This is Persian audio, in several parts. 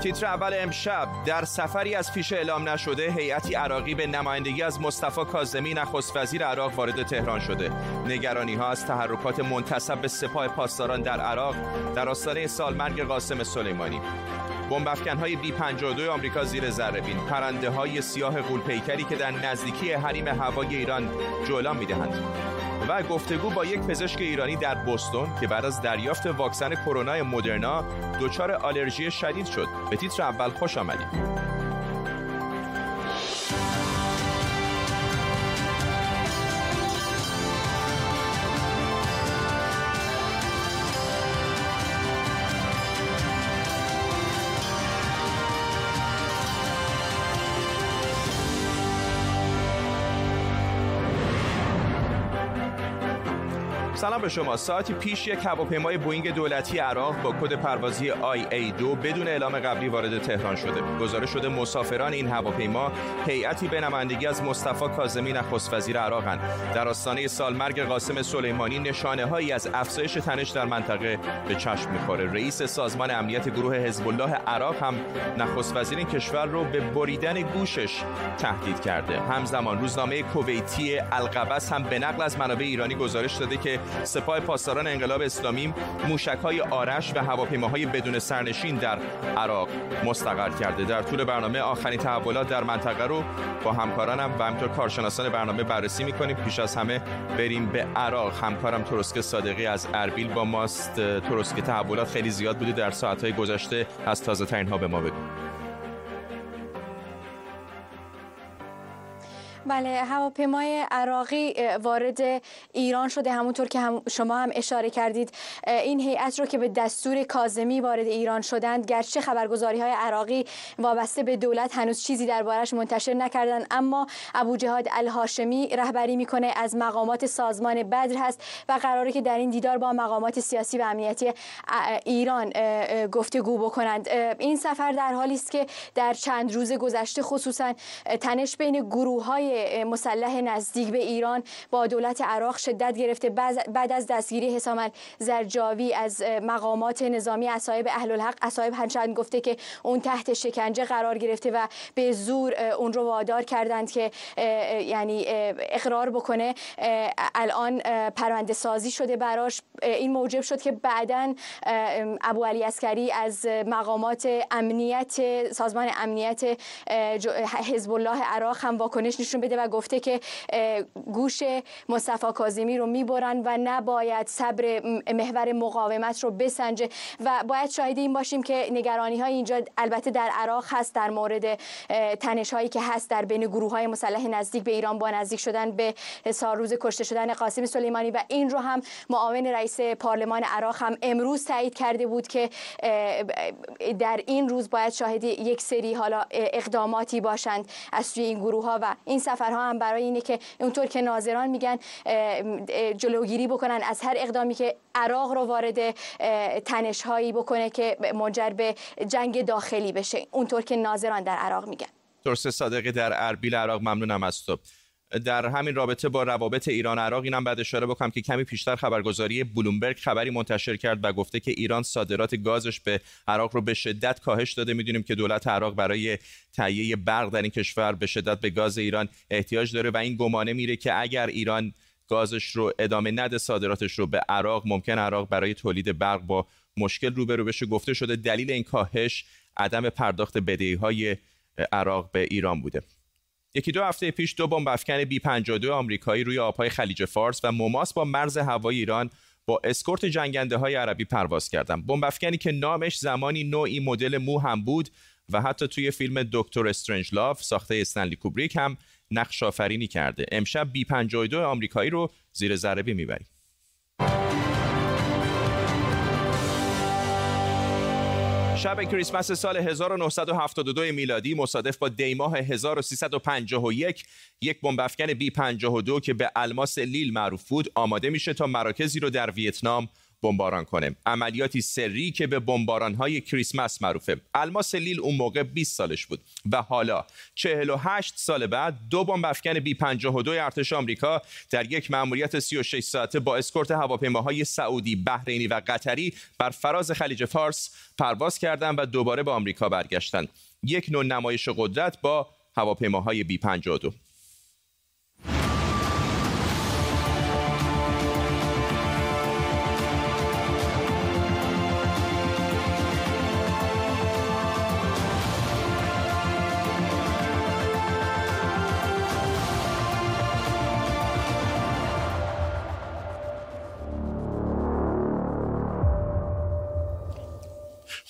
تیتر اول امشب. در سفری از پیش اعلام نشده هیئتی عراقی به نمایندگی از مصطفی کاظمی نخست وزیر عراق وارد تهران شده. نگرانی ها از تحرکات منتصب به سپاه پاسداران در عراق در آستانه سالمرگ قاسم سلیمانی. بمب های بی 52 آمریکا زیر ذره پرنده های سیاه غولپیکری که در نزدیکی حریم هوای ایران جولان می‌دهند. و گفتگو با یک پزشک ایرانی در بوستون که بعد از دریافت واکسن کرونا مدرنا دچار آلرژی شدید شد. به تیتر اول خوش آمدید. سلام به شما. ساعتی پیش یک هواپیمای بوینگ دولتی عراق با کد پروازی IA2 بدون اعلام قبلی وارد تهران شده. گزارش شده مسافران این هواپیما هیئتی به نمایندگی از مصطفی کاظمی نخست وزیر عراقند در آستانه سالمرگ قاسم سلیمانی نشانه هایی از افزایش تنش در منطقه به چشم می‌خوره. رئیس سازمان امنیت گروه حزب الله عراق هم نخست وزیر این کشور رو به بریدن گوشش تهدید کرده. همزمان روزنامه کویتی القبس هم به نقل از منابع ایرانی گزارش داده که سپاه پاسداران انقلاب اسلامی های آرش و هواپیماهای بدون سرنشین در عراق مستقر کرده. در طول برنامه آخرین تحولات در منطقه رو با همکارانم و همینطور کارشناسان برنامه بررسی می‌کنیم. پیش از همه بریم به عراق. همکارم ترسک صادقی از اربیل با ماست. ترسک تحولات خیلی زیاد بوده در ساعتهای گذشته. از تازه ترین ها به ما بگو. بله هواپیمای عراقی وارد ایران شده. همونطور که هم شما هم اشاره کردید این هیئت رو که به دستور کاظمی وارد ایران شدند گرچه خبرگزاری های عراقی وابسته به دولت هنوز چیزی دربارش منتشر نکردن اما ابو جهاد الهاشمی رهبری می‌کنه از مقامات سازمان بدر هست و قراره که در این دیدار با مقامات سیاسی و امنیتی ایران گفتگو بکنند. این سفر در حالی است که در چند روز گذشته خصوصا تنش بین گروه های مسلح نزدیک به ایران با دولت عراق شدت گرفته. بعد از دستگیری حسام زرجاوی از مقامات نظامی اصایب اهل الحق اصایب هنچند گفته که اون تحت شکنجه قرار گرفته و به زور اون رو وادار کردند که یعنی اقرار بکنه. الان پرونده سازی شده براش. این موجب شد که بعدا ابو علی اسکری از مقامات امنیت سازمان امنیت حزب الله عراق هم واکنش نشون بده و گفته که گوش مصطفی کاظمی رو می‌برن و نباید صبر محور مقاومت رو بسنجه. و باید شاهد این باشیم که نگرانی های اینجا البته در عراق هست در مورد تنش هایی که هست در بین گروه های مسلح نزدیک به ایران با نزدیک شدن به روز کشته شدن قاسم سلیمانی. و این رو هم معاون رئیس پارلمان عراق هم امروز تایید کرده بود که در این روز باید شاهد یک سری حالا اقداماتی باشند از سوی این گروه ها و این سفرها هم برای اینه که اونطور که ناظران میگن جلوگیری بکنن. از هر اقدامی که عراق رو وارد تنش هایی بکنه که منجر به جنگ داخلی بشه. اونطور که ناظران در عراق میگن. درست صادقی در اربیل عراق ممنونم از تو. در همین رابطه با روابط ایران عراق اینم بعد اشاره بکنم که کمی پیشتر خبرگزاری بلومبرگ خبری منتشر کرد و گفته که ایران صادرات گازش به عراق رو به شدت کاهش داده. می‌دونیم که دولت عراق برای تهیه برق در این کشور به شدت به گاز ایران احتیاج داره و این گمانه میره که اگر ایران گازش رو ادامه نده صادراتش رو به عراق ممکن عراق برای تولید برق با مشکل روبرو بشه. گفته شده دلیل این کاهش عدم پرداخت بدهی های عراق به ایران بوده. یکی دو هفته پیش دو بمب افکن بی 52 آمریکایی روی آبهای خلیج فارس و مماس با مرز هوای ایران با اسکورت جنگنده های عربی پرواز کردند. بمب افکنی که نامش زمانی نوعی مدل مو هم بود و حتی توی فیلم دکتر استرنج لاف ساخته استنلی کوبریک هم نقش آفرینی کرده. امشب بی 52 آمریکایی رو زیر ذره‌بین می‌بریم. شب کریسمس سال 1972 میلادی مصادف با دیماه 1351 یک بمب افکن بی 52 که به الماس لیل معروف بود آماده میشه تا مراکزی رو در ویتنام بمباران کنه عملیاتی سری که به های کریسمس معروفه. الماس لیل اون موقع 20 سالش بود. و حالا 48 سال بعد دو بمب افکن بی 52 ارتش آمریکا در یک مأموریت 36 ساعته با اسکورت هواپیماهای سعودی، بحرینی و قطری بر فراز خلیج فارس پرواز کردند و دوباره به آمریکا برگشتند. یک نوع نمایش قدرت با هواپیماهای بی 52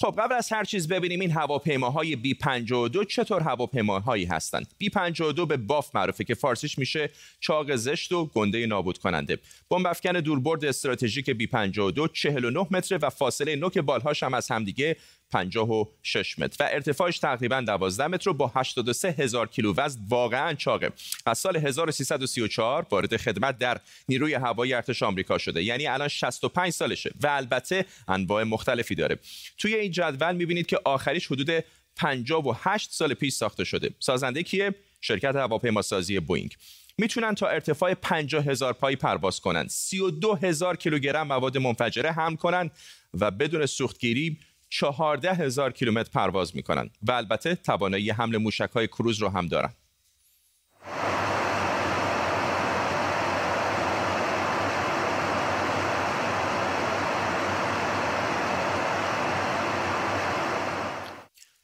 خب قبل از هر چیز ببینیم این هواپیماهای بی 52 چطور هواپیماهایی هستند. بی 52 به باف معروفه که فارسیش میشه چاق زشت و گنده نابود کننده بمب افکن دوربرد استراتژیک بی 52 49 متر و فاصله نوک بالهاش هم از همدیگه 56 متر. و ارتفاعش تقریبا 12 متر با 83 هزار کیلو وزن واقعا چاقه. از سال 1334 وارد خدمت در نیروی هوایی ارتش آمریکا شده. یعنی الان 65 سالشه و البته انواع مختلفی داره. توی این جدول می‌بینید که آخریش حدود 58 سال پیش ساخته شده. سازنده کیه؟ شرکت هواپیماسازی بوینگ. می‌تونن تا ارتفاع 50 هزار پایی پرواز کنند 32 هزار کیلوگرم مواد منفجره حمل کنند و بدون سوختگیری چهارده هزار کیلومتر پرواز می‌کنن و البته توانایی حمل موشک های کروز رو هم دارن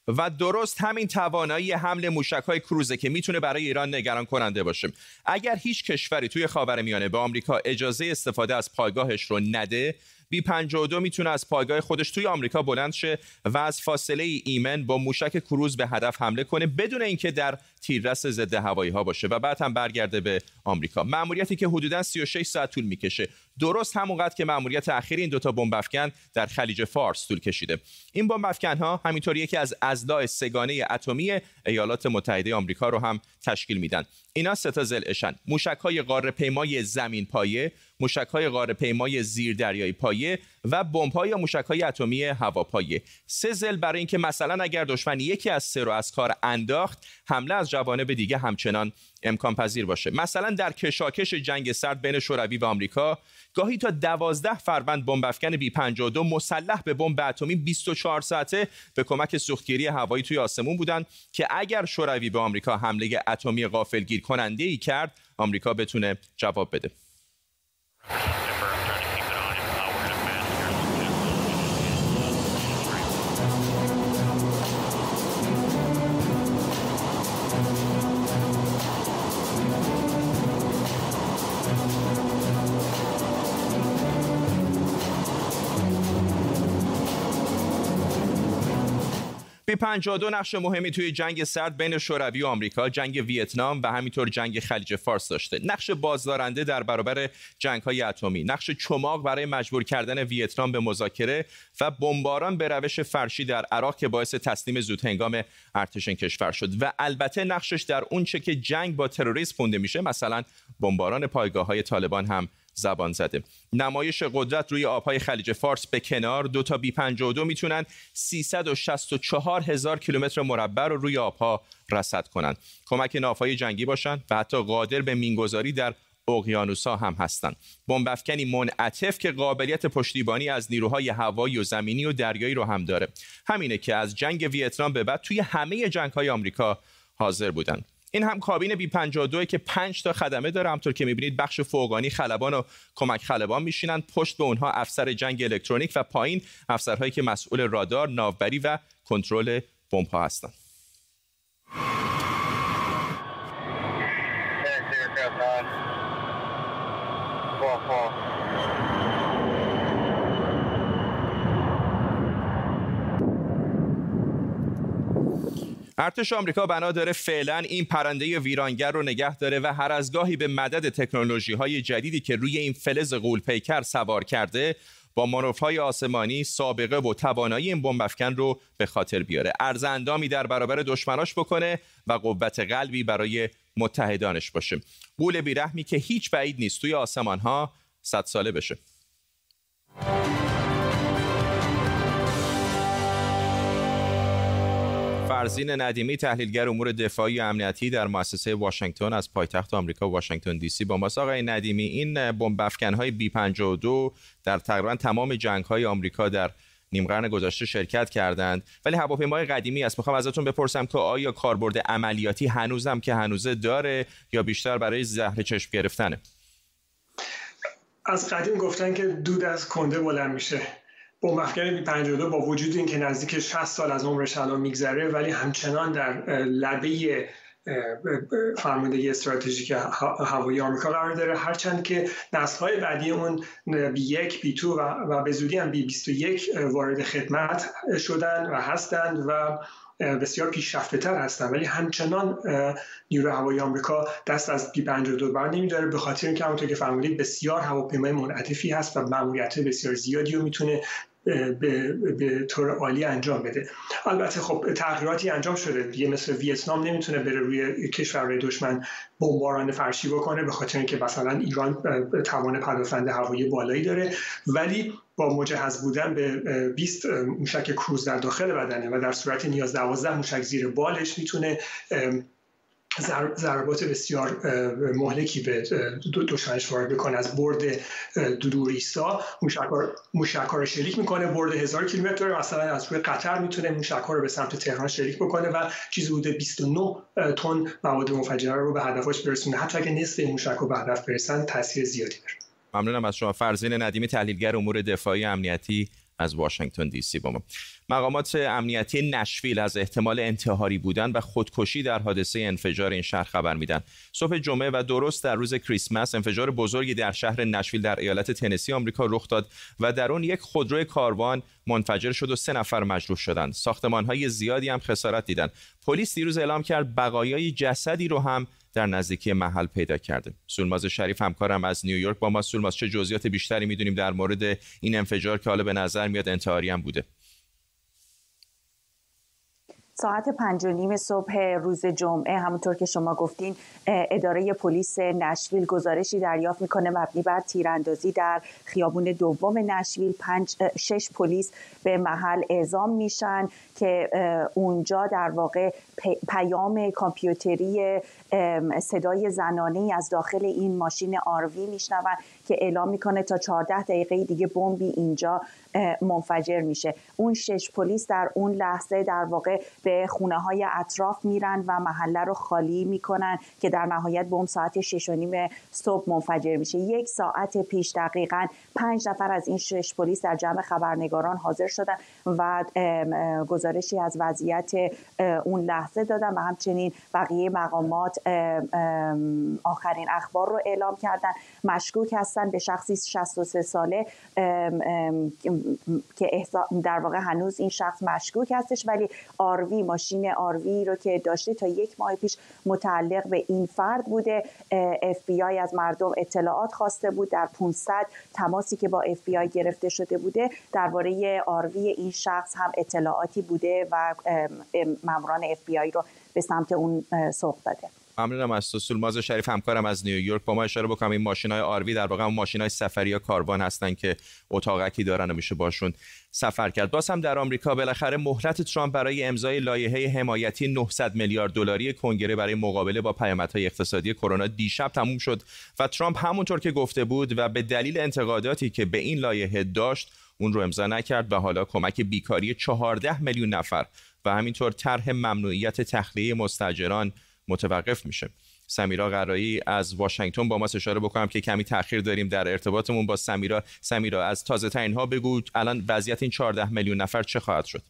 و درست همین توانایی حمل موشک های کروزه که می‌تونه برای ایران نگران کننده باشه. اگر هیچ کشوری توی خاورمیانه به آمریکا اجازه استفاده از پایگاهش رو نده بی 52 می‌تونه از پایگاه خودش توی آمریکا بلند شه و از فاصله ایمن با موشک کروز به هدف حمله کنه بدون اینکه در تیررس ضد هوایی ها باشه. و بعد هم برگرده به آمریکا. مأموریتی که حدودا 36 ساعت طول می‌کشه. درست همونقدر که مأموریت اخیر این دوتا بمب افکن در خلیج فارس طول کشیده. این بمب افکن ها همینطور یکی از ازلاع سگانه اتمی ایالات متحده آمریکا رو هم تشکیل میدن. اینا سه تا اشن موشک های قاره پیمای زمین پایه موشک های قاره پیمای زیر دریایی پایه و بمب یا موشک های اتمی هواپایه سه زل برای اینکه مثلا اگر دشمن یکی از سه رو از کار انداخت حمله از جوانب دیگه همچنان امکان پذیر باشه. مثلا در کشاکش جنگ سرد بین شوروی و آمریکا گاهی تا دوازده فروند بمب افکن بی 52 مسلح به بمب اتمی 24 ساعته به کمک سوختگیری هوایی توی آسمون بودند که اگر شوروی به آمریکا حمله اتمی غافلگیر کننده ای کرد آمریکا بتونه جواب بده. بی 52 نقش مهمی توی جنگ سرد بین شوروی و آمریکا، جنگ ویتنام و همینطور جنگ خلیج فارس داشته. نقش بازدارنده در برابر جنگ های اتمی، نقش چماق برای مجبور کردن ویتنام به مذاکره و بمباران به روش فرشی در عراق که باعث تسلیم زود هنگام ارتش کشور شد و البته نقشش در اونچه که جنگ با تروریسم خونده میشه، مثلا بمباران پایگاه های طالبان هم زبان زده. نمایش قدرت روی آبهای خلیج فارس به کنار دو تا بی 52 می‌تونن 364 هزار کیلومتر مربع رو روی آبها رصد کنند کمک نافهای جنگی باشند و حتی قادر به مینگذاری در اقیانوسا هم هستند بمبافکنی منعطف که قابلیت پشتیبانی از نیروهای هوایی و زمینی و دریایی رو هم داره. همینه که از جنگ ویتنام به بعد توی همه جنگ های آمریکا حاضر بودند این هم کابین بی 52 که 5 تا خدمه داره همطور که می‌بینید بخش فوقانی خلبان و کمک خلبان میشینن پشت به اونها افسر جنگ الکترونیک و پایین افسرهایی که مسئول رادار، ناوبری و کنترل بمب ها هستند. ارتش آمریکا بنا داره فعلا این پرنده ویرانگر رو نگه داره و هر از گاهی به مدد تکنولوژی های جدیدی که روی این فلز پیکر سوار کرده با مانوف های آسمانی سابقه و توانایی این بمب رو به خاطر بیاره. ارزندامی در برابر دشمناش بکنه و قوت قلبی برای متحدانش باشه. قول بیرحمی که هیچ بعید نیست توی آسمان ها صد ساله بشه. فرزین ندیمی تحلیلگر امور دفاعی و امنیتی در مؤسسه واشنگتن از پایتخت آمریکا واشنگتن دی سی با ماست. آقای ندیمی این بمب های بی 52 در تقریبا تمام جنگ های آمریکا در نیم قرن گذشته شرکت کردند. ولی هواپیمای قدیمی است. می‌خوام ازتون بپرسم که آیا کاربرد عملیاتی هنوزم که هنوزه داره یا بیشتر برای زهر چشم گرفتنه؟ از قدیم گفتن که دود از کنده بلند میشه. بمب افکن 52 با وجود اینکه نزدیک 60 سال از عمرش الان میگذره ولی همچنان در لبه فرماندهی استراتژیک هوایی آمریکا قرار داره. هرچند که نسل های بعدی اون بی یک بی تو و به زودی هم بی 21 وارد خدمت شدن و هستند و بسیار پیشرفته تر هستن. ولی همچنان نیروی هوایی آمریکا دست از بی 52 بر نمیداره به خاطر اینکه همونطور که فرمودید بسیار هواپیمای منعطفی هست و ماموریت بسیار زیادی رو می‌تونه به, به طور عالی انجام بده. البته خب تغییراتی انجام شده. دیگه مثل ویتنام نمی‌تونه بره روی کشورهای دشمن بمباران فرشی بکنه به خاطر اینکه مثلا ایران توان پدافند هوایی بالایی داره. ولی با مجهز بودن به 20 موشک کروز در داخل بدنه و در صورت نیاز 12 موشک زیر بالش می‌تونه ضربات بسیار مهلکی به دشمنش وارد بکنه از برد دور ایسا موشکار رو شریک می‌کنه برد هزار کیلومتر. مثلا از روی قطر می‌تونه موشکار رو به سمت تهران شریک بکنه و چیزی بوده 29 تن مواد منفجره رو به هدفش برسونه. حتی اگه نصف این موشک رو به هدف برسن تاثیر زیادی داره. ممنونم از شما. فرزین ندیمی تحلیلگر امور دفاعی امنیتی از واشنگتن دی سی با ما. مقامات امنیتی نشویل از احتمال انتحاری بودن و خودکشی در حادثه انفجار این شهر خبر میدن. صبح جمعه و درست در روز کریسمس انفجار بزرگی در شهر نشویل در ایالت تنسی آمریکا رخ داد و در اون یک خودروی کاروان منفجر شد و سه نفر مجروح شدند. ساختمان های زیادی هم خسارت دیدن. پلیس دیروز اعلام کرد بقایای جسدی رو هم در نزدیکی محل پیدا کرده. سولماز شریف همکارم از نیویورک با ما. سولماز چه جزئیات بیشتری می‌دونیم در مورد این انفجار که حالا به نظر میاد انتحاری هم بوده؟ ساعت پنج و نیم صبح روز جمعه همونطور که شما گفتین اداره پلیس نشویل گزارشی دریافت می‌کنه مبنی بر تیراندازی در خیابون دوم نشویل. پنج شش پلیس به محل اعزام میشن که اونجا در واقع پیام کامپیوتری صدای زنانه از داخل این ماشین آروی میشنون که اعلام می‌کنه تا 14 دقیقه دیگه بمبی اینجا منفجر میشه. اون شش پلیس در اون لحظه در واقع به خونه های اطراف میرن و محله رو خالی می‌کنن که در نهایت بمب ساعت 6 و نیم صبح منفجر میشه. یک ساعت پیش دقیقا پنج نفر از این شش پلیس در جمع خبرنگاران حاضر شدن و گزارشی از وضعیت اون لحظه دادن و همچنین بقیه مقامات آخرین اخبار رو اعلام کردن. مشکوک هستن به شخصی 63 ساله. که در واقع هنوز این شخص مشکوک هستش ولی آروی ماشین آروی رو که داشته تا یک ماه پیش متعلق به این فرد بوده. اف بی آی از مردم اطلاعات خواسته بود در 500 تماسی که با اف بی آی گرفته شده بوده درباره RV این شخص هم اطلاعاتی بوده و ماموران اف بی آی رو به سمت اون سوق داده. ممنونم از تو سولماز شریف همکارم از نیویورک. با ما اشاره بکنم این ماشین های RV در واقع ماشین های سفری یا کاروان هستن که اتاقکی دارن و میشه باشون سفر کرد. باز هم در آمریکا بالاخره مهلت ترامپ برای امضای لایحه حمایتی 900 میلیارد دلاری کنگره برای مقابله با پیامدهای اقتصادی کرونا دیشب تموم شد و ترامپ همونطور که گفته بود و به دلیل انتقاداتی که به این لایحه داشت اون رو امضا نکرد و حالا کمک بیکاری 14 میلیون نفر و همینطور طرح ممنوعیت تخلیه مستاجران متوقف میشه. سمیرا قرایی از واشنگتن با ما اشاره بکنم که کمی تاخیر داریم در ارتباطمون با سمیرا. سمیرا از تازه ترین ها بگو. الان وضعیت این 14 میلیون نفر چه خواهد شد؟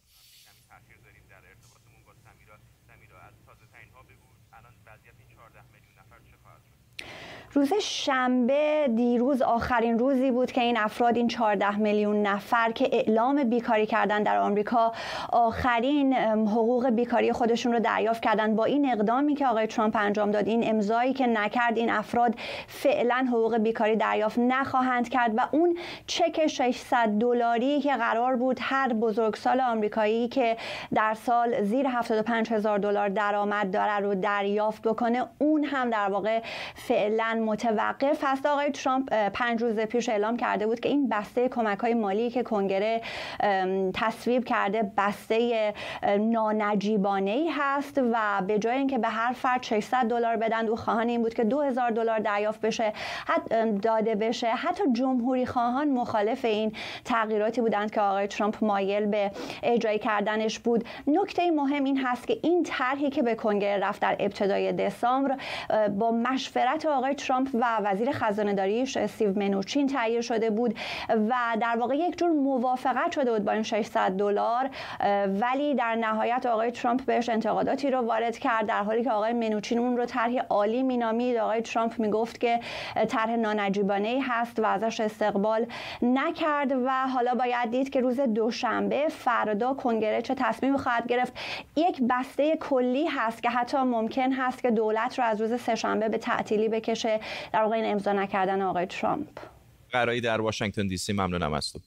روز شنبه دیروز آخرین روزی بود که این افراد این 14 میلیون نفر که اعلام بیکاری کردن در آمریکا آخرین حقوق بیکاری خودشون رو دریافت کردن. با این اقدامی که آقای ترامپ انجام داد این امضایی که نکرد این افراد فعلا حقوق بیکاری دریافت نخواهند کرد و اون چک 600 دلاری که قرار بود هر بزرگسال آمریکایی که در سال زیر 75 هزار دلار درآمد داره رو دریافت بکنه اون هم در واقع فعلا متوقف هست. آقای ترامپ پنج روز پیش اعلام کرده بود که این بسته کمک های مالی که کنگره تصویب کرده بسته نانجیبانه ای هست و به جای اینکه به هر فرد 600 دلار بدن او خواهان این بود که 2000 دلار دریافت بشه داده بشه. حتی جمهوری خواهان مخالف این تغییراتی بودند که آقای ترامپ مایل به اجرای کردنش بود. نکته مهم این هست که این طرحی که به کنگره رفت در ابتدای دسامبر با مشورت آقای ترامپ و وزیر خزانه داریش استیو منوچین تهیه شده بود و در واقع یک جور موافقت شده بود با این 600 دلار ولی در نهایت آقای ترامپ بهش انتقاداتی رو وارد کرد در حالی که آقای منوچین اون رو طرح عالی مینامید. آقای ترامپ می‌گفت که طرح نانجیبانه هست و ازش استقبال نکرد و حالا باید دید که روز دوشنبه فردا کنگره چه تصمیمی خواهد گرفت. یک بسته کلی هست که حتی ممکن هست که دولت رو از روز سهشنبه به تعطیلی بکشه. در واقع این امضا نکردن آقای ترامپ. قرایی در واشنگتن دی سی ممنونم از تو.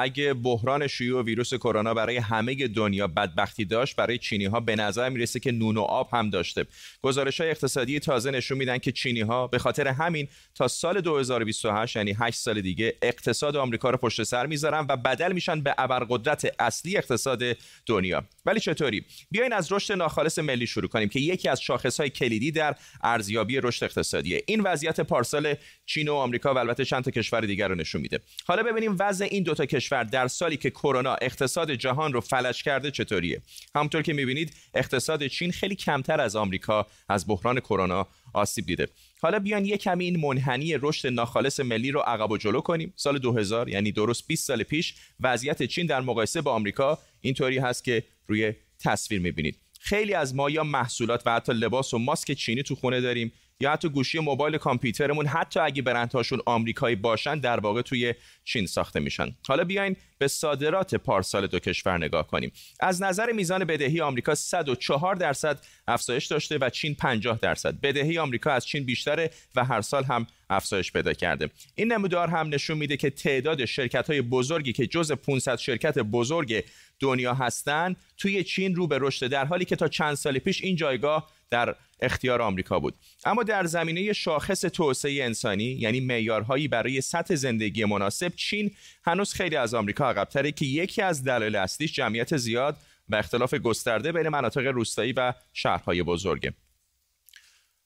اگه بحران شیوع ویروس کرونا برای همه دنیا بدبختی داشت برای چینی ها به نظر می‌رسه که نون و آب هم داشته. گزارش های اقتصادی تازه نشون میدن که چینی ها به خاطر همین تا سال 2028 یعنی 8 سال دیگه اقتصاد آمریکا رو پشت سر می‌ذارن و بدل میشن به ابرقدرت اصلی اقتصاد دنیا. ولی چطوری؟ بیاین از رشد ناخالص ملی شروع کنیم که یکی از شاخص های کلیدی در ارزیابی رشد اقتصادیه. این وضعیت پارسال چین و آمریکا و البته چند تا کشور دیگر رو نشون میده. حالا ببینیم وضع این دو تا کشور در سالی که کرونا اقتصاد جهان رو فلج کرده چطوریه؟ همونطور که می‌بینید اقتصاد چین خیلی کمتر از آمریکا از بحران کرونا آسیب دیده. حالا بیان یک کمی این منحنی رشد ناخالص ملی رو عقب و جلو کنیم. سال 2000 یعنی درست 20 سال پیش وضعیت چین در مقایسه با آمریکا اینطوری هست که روی تصویر می‌بینید. خیلی از ما یا محصولات و حتی لباس و ماسک چینی تو خونه داریم. یا حتی گوشی موبایل کامپیوترمون حتی اگه برندهاشون آمریکایی باشن در واقع توی چین ساخته میشن. حالا بیاین به صادرات پارسال دو کشور نگاه کنیم. از نظر میزان بدهی آمریکا 104 درصد افزایش داشته و چین 50 درصد. بدهی آمریکا از چین بیشتره و هر سال هم افزایش پیدا کرده. این نمودار هم نشون میده که تعداد شرکت های بزرگی که جز 500 شرکت بزرگ دنیا هستند توی چین رو به رشد در حالی که تا چند سال پیش این جایگاه در اختیار آمریکا بود. اما در زمینه شاخص توسعه انسانی یعنی معیارهایی برای سطح زندگی مناسب چین هنوز خیلی از آمریکا عقبتره که یکی از دلایل اصلیش جمعیت زیاد و اختلاف گسترده بین مناطق روستایی و شهرهای بزرگه.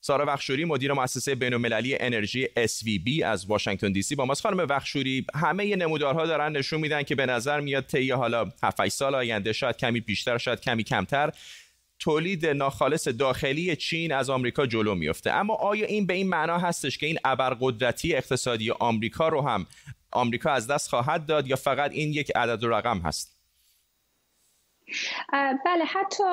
سارا وخشوری مدیر مؤسسه بین‌المللی انرژی SVB از واشنگتن دی سی با ماست. خانم وخشوری همه نمودارها دارن نشون میدن که به نظر میاد طی حالا 7 سال آینده شاید کمی بیشتر شاید کمی کمتر. تولید ناخالص داخلی چین از آمریکا جلو میفته اما آیا این به این معنا هستش که این ابرقدرتی اقتصادی آمریکا رو هم آمریکا از دست خواهد داد یا فقط این یک عدد و رقم هست؟ بله حتی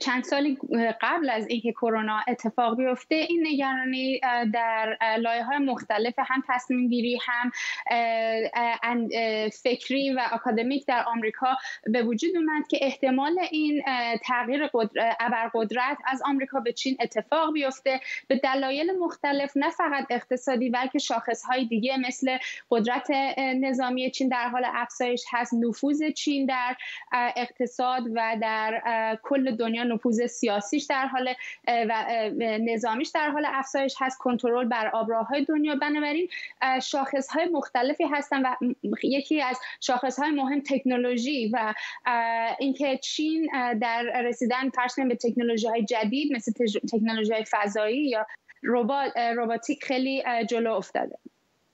چند سالی قبل از اینکه کرونا اتفاق بیفته این نگرانی در لایه های مختلف هم تصمیم گیری هم فکری و اکادمیک در آمریکا به وجود اومد که احتمال این تغییر ابرقدرت از آمریکا به چین اتفاق بیفته. به دلایل مختلف نه فقط اقتصادی بلکه شاخص های دیگه مثل قدرت نظامی چین در حال افزایش هست نفوذ چین در اقتصاد و در کل دنیا نفوذ سیاسیش در حال و نظامیش در حال افزایش هست کنترل بر آبراهای دنیا. بنابراین شاخص های مختلفی هستن و یکی از شاخص های مهم تکنولوژی و اینکه چین در رسیدن فرض به تکنولوژی های جدید مثل تکنولوژی های فضایی یا ربات روباتیک خیلی جلو افتاده.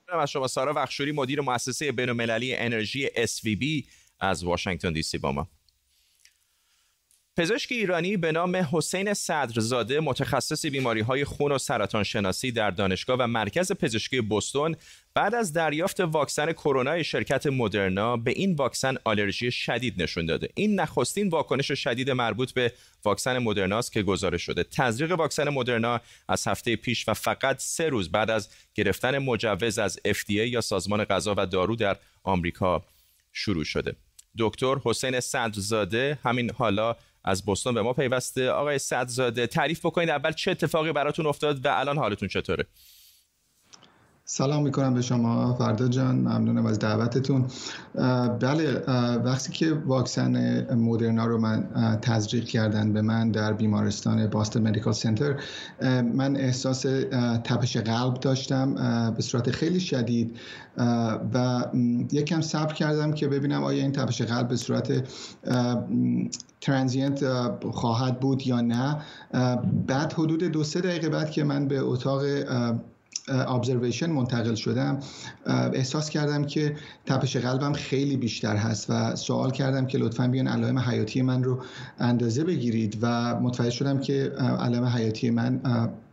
از شما سارا وخشوری مدیر مؤسسه بین‌المللی انرژی SVB از واشنگتن دی سی با ما. پزشک ایرانی به نام حسین صدرزاده متخصص بیماری های خون و سرطان شناسی در دانشگاه و مرکز پزشکی بوستون بعد از دریافت واکسن کرونا شرکت مدرنا به این واکسن آلرژی شدید نشون داده. این نخستین واکنش شدید مربوط به واکسن مدرنا است که گزارش شده. تزریق واکسن مدرنا از هفته پیش و فقط سه روز بعد از گرفتن مجوز از FDA یا سازمان غذا و دارو در آمریکا شروع شده. دکتر حسین صدرزاده. همین حالا از بوستون به ما پیوسته. آقای صدرزاده تعریف بکنید اول چه اتفاقی براتون افتاد و الان حالتون چطوره؟ سلام می‌کنم به شما فردا جان. ممنونم از دعوتتون. بله وقتی که واکسن مدرنا رو من تزریق کردن به من در بیمارستان باستن مدیکال سنتر من احساس تپش قلب داشتم به صورت خیلی شدید. و یکم صبر کردم که ببینم آیا این تپش قلب به صورت ترانزینت خواهد بود یا نه. بعد حدود دو سه دقیقه بعد که من به اتاق ابزرویشن منتقل شدم. احساس کردم که تپش قلبم خیلی بیشتر هست و سوال کردم که لطفا بیان علائم حیاتی من رو اندازه بگیرید و متوجه شدم که علائم حیاتی من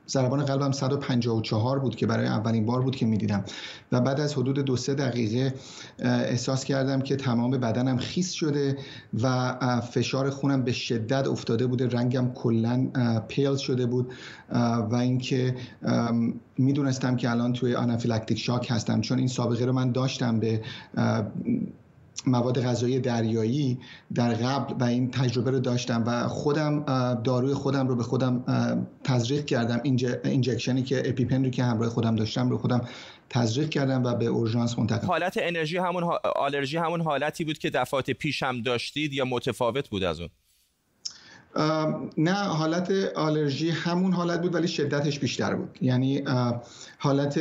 ضربان قلبم 154 بود که برای اولین بار بود که می‌دیدم. و بعد از حدود دو سه دقیقه احساس کردم که تمام بدنم خیس شده و فشار خونم به شدت افتاده بوده. رنگم کلا pale شده بود. و اینکه می‌دونستم که الان توی anaphylactic shock هستم. چون این سابقه رو من داشتم به مواد غذایی دریایی در قبل و این تجربه رو داشتم و خودم داروی خودم رو به خودم تزریق کردم. injection ی که EpiPen رو که همراه خودم داشتم رو خودم تزریق کردم و به اورژانس منتقل حالت انرژی همون آلرژی همون حالتی بود که دفعات پیش هم داشتید یا متفاوت بود از اون؟ نه حالت آلرژی همون حالت بود ولی شدتش بیشتر بود. یعنی حالت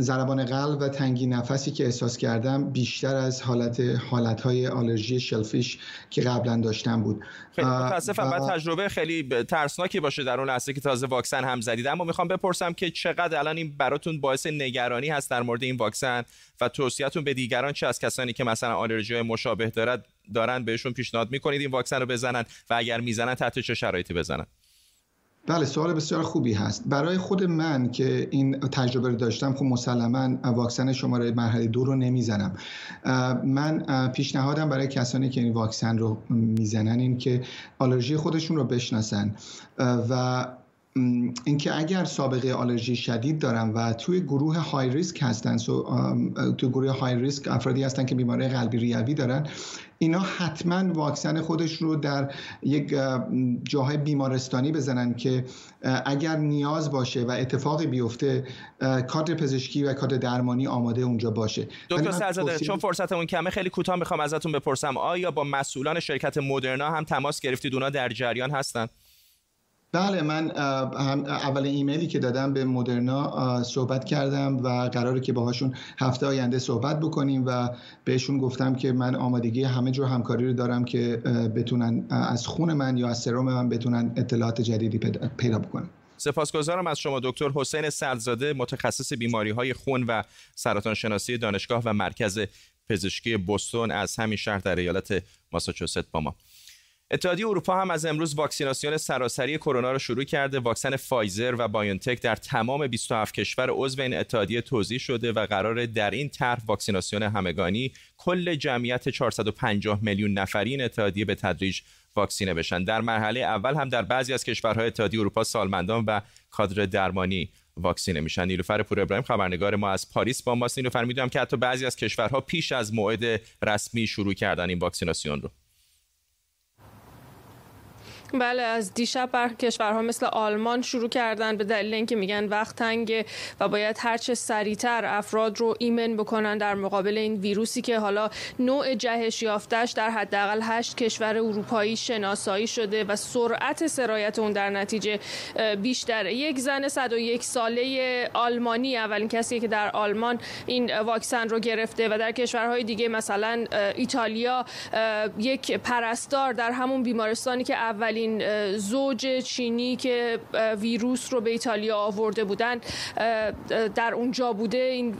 ضربان قلب و تنگی نفسی که احساس کردم بیشتر از حالت حالتهای آلرژی شلفیش که قبلا داشتم بود. خیلی متاسفم. و... تجربه خیلی ترسناکی باشه در اون لحظه که تازه واکسن هم زدید. اما می‌خوام بپرسم که چقدر الان این براتون باعث نگرانی هست در مورد این واکسن و توصیهتون به دیگران چه از کسانی که مثلا آلرژی مشابه دارد دارن بهشون پیشنهاد می‌کنید این واکسن رو بزنن و اگر می‌زنن تحت چه شرایطی بزنن؟ بله سوال بسیار خوبی هست. برای خود من که این تجربه رو داشتم خب مسلما واکسن شماره مرحله دو رو نمی‌زنم. من پیشنهادم برای کسانی که این واکسن رو می‌زنن این که آلرژی خودشون رو بشناسن. و اینکه اگر سابقه آلرژی شدید دارن و توی گروه های ریسک هستن تو گروه های ریسک افرادی هستن که بیماری قلبی ریوی دارن اینا حتما واکسن خودش رو در یک جاهای بیمارستانی بزنن که اگر نیاز باشه و اتفاقی بیفته کادر پزشکی و کادر درمانی آماده اونجا باشه. دکتر سرزاده چون فرصتمون کمه خیلی کوتاه می‌خوام ازتون بپرسم آیا با مسئولان شرکت مدرنا هم تماس گرفتید؟ اونا در جریان هستن. بله من اول ایمیلی که دادم به مدرنا صحبت کردم و قراره که باهاشون هفته آینده صحبت بکنیم و بهشون گفتم که من آمادگی همه جور همکاری رو دارم که بتونن از خون من یا از سرم من بتونن اطلاعات جدیدی پیدا بکنن. سپاسگزارم از شما دکتر حسین سرزاده متخصص بیماری های خون و سرطان شناسی دانشگاه و مرکز پزشکی بوستون از همین شهر در ایالت ماساچوست با ما. اتحادیه اروپا هم از امروز واکسیناسیون سراسری کرونا را شروع کرده. واکسن فایزر و بایونتک در تمام 27 کشور عضو این اتحادیه توضیح شده و قرار در این طرح واکسیناسیون همگانی کل جمعیت 450 میلیون نفری این اتحادیه به تدریج واکسینه بشن. در مرحله اول هم در بعضی از کشورهای اتحادیه اروپا سالمندان و کادر درمانی واکسینه میشن نیلوفر پور ابراهیم خبرنگار ما از پاریس با ماست نیلوفر می‌دونم که حتی بعضی از کشورها پیش از موعد رسمی شروع کردن این واکسیناسیون رو بله از دیشب بر کشورها مثل آلمان شروع کردن به دلیل اینکه میگن وقت تنگه و باید هرچه سریعتر افراد رو ایمن بکنن در مقابل این ویروسی که حالا نوع جهش یافتش در حداقل هشت کشور اروپایی شناسایی شده و سرعت سرایت اون در نتیجه بیشتره یک زن 101 ساله آلمانی اولین کسی که در آلمان این واکسن رو گرفته و در کشورهای دیگه مثلا ایتالیا یک پرستار در همون بیمارستانی که اولین زوج چینی که ویروس رو به ایتالیا آورده بودن در اونجا بوده. این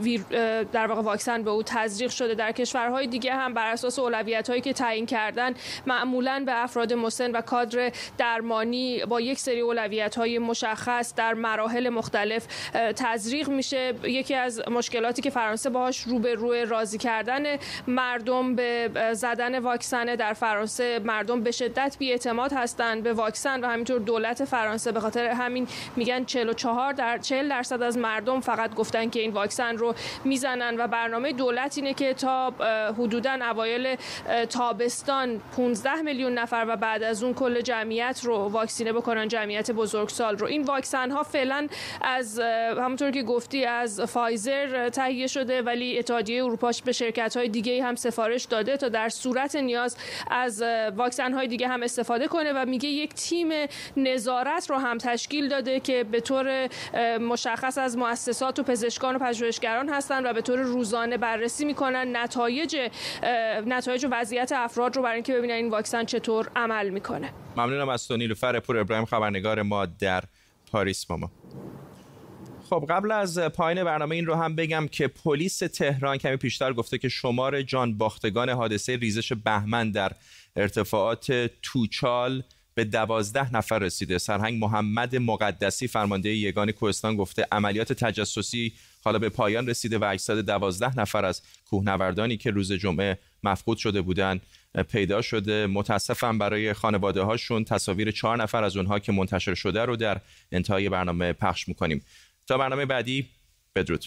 در واقع واکسن به او تزریق شده. در کشورهای دیگه هم بر اساس اولویت هایی که تعیین کردن معمولا به افراد مسن و کادر درمانی با یک سری اولویت های مشخص در مراحل مختلف تزریق میشه. یکی از مشکلاتی که فرانسه باهاش رو به روی راضی کردن مردم به زدن واکسن در فرانسه مردم به شدت بی‌اعتماد هستن. هستن به واکسن و همینطور دولت فرانسه به خاطر همین میگن 44 در 40 درصد از مردم فقط گفتن که این واکسن رو می‌زنن و برنامه دولت اینه که تا حدودا اوایل تابستان 15 میلیون نفر و بعد از اون کل جمعیت رو واکسینه بکنن جمعیت بزرگسال رو. این واکسن ها فعلا از همونطور که گفتی از فایزر تهیه شده ولی اتحادیه اروپا به شرکت های دیگه هم سفارش داده تا در صورت نیاز از واکسن های دیگه هم استفاده کنه و میگه یک تیم نظارت رو هم تشکیل داده که به طور مشخص از مؤسسات و پزشکان و پژوهشگران هستن و به طور روزانه بررسی می‌کنن نتایج نتایج و وضعیت افراد رو برای اینکه ببینن این واکسن چطور عمل می‌کنه. ممنونم از تو نیلوفر پور ابراهیم خبرنگار ما در پاریس ماما. خب قبل از پایین برنامه این رو هم بگم که پلیس تهران کمی پیشتر گفته که شمار جان باختگان حادثه ریزش بهمن در ارتفاعات توچال به دوازده نفر رسیده. سرهنگ محمد مقدسی فرمانده یگان کوهستان گفته عملیات تجسسی حالا به پایان رسیده و اجساد دوازده نفر از کوهنوردانی که روز جمعه مفقود شده بودند پیدا شده. متاسفم برای خانواده هاشون تصاویر چهار نفر از اونها که منتشر شده رو در انتهای برنامه پخش می‌کنیم. تا برنامه بعدی بدرود.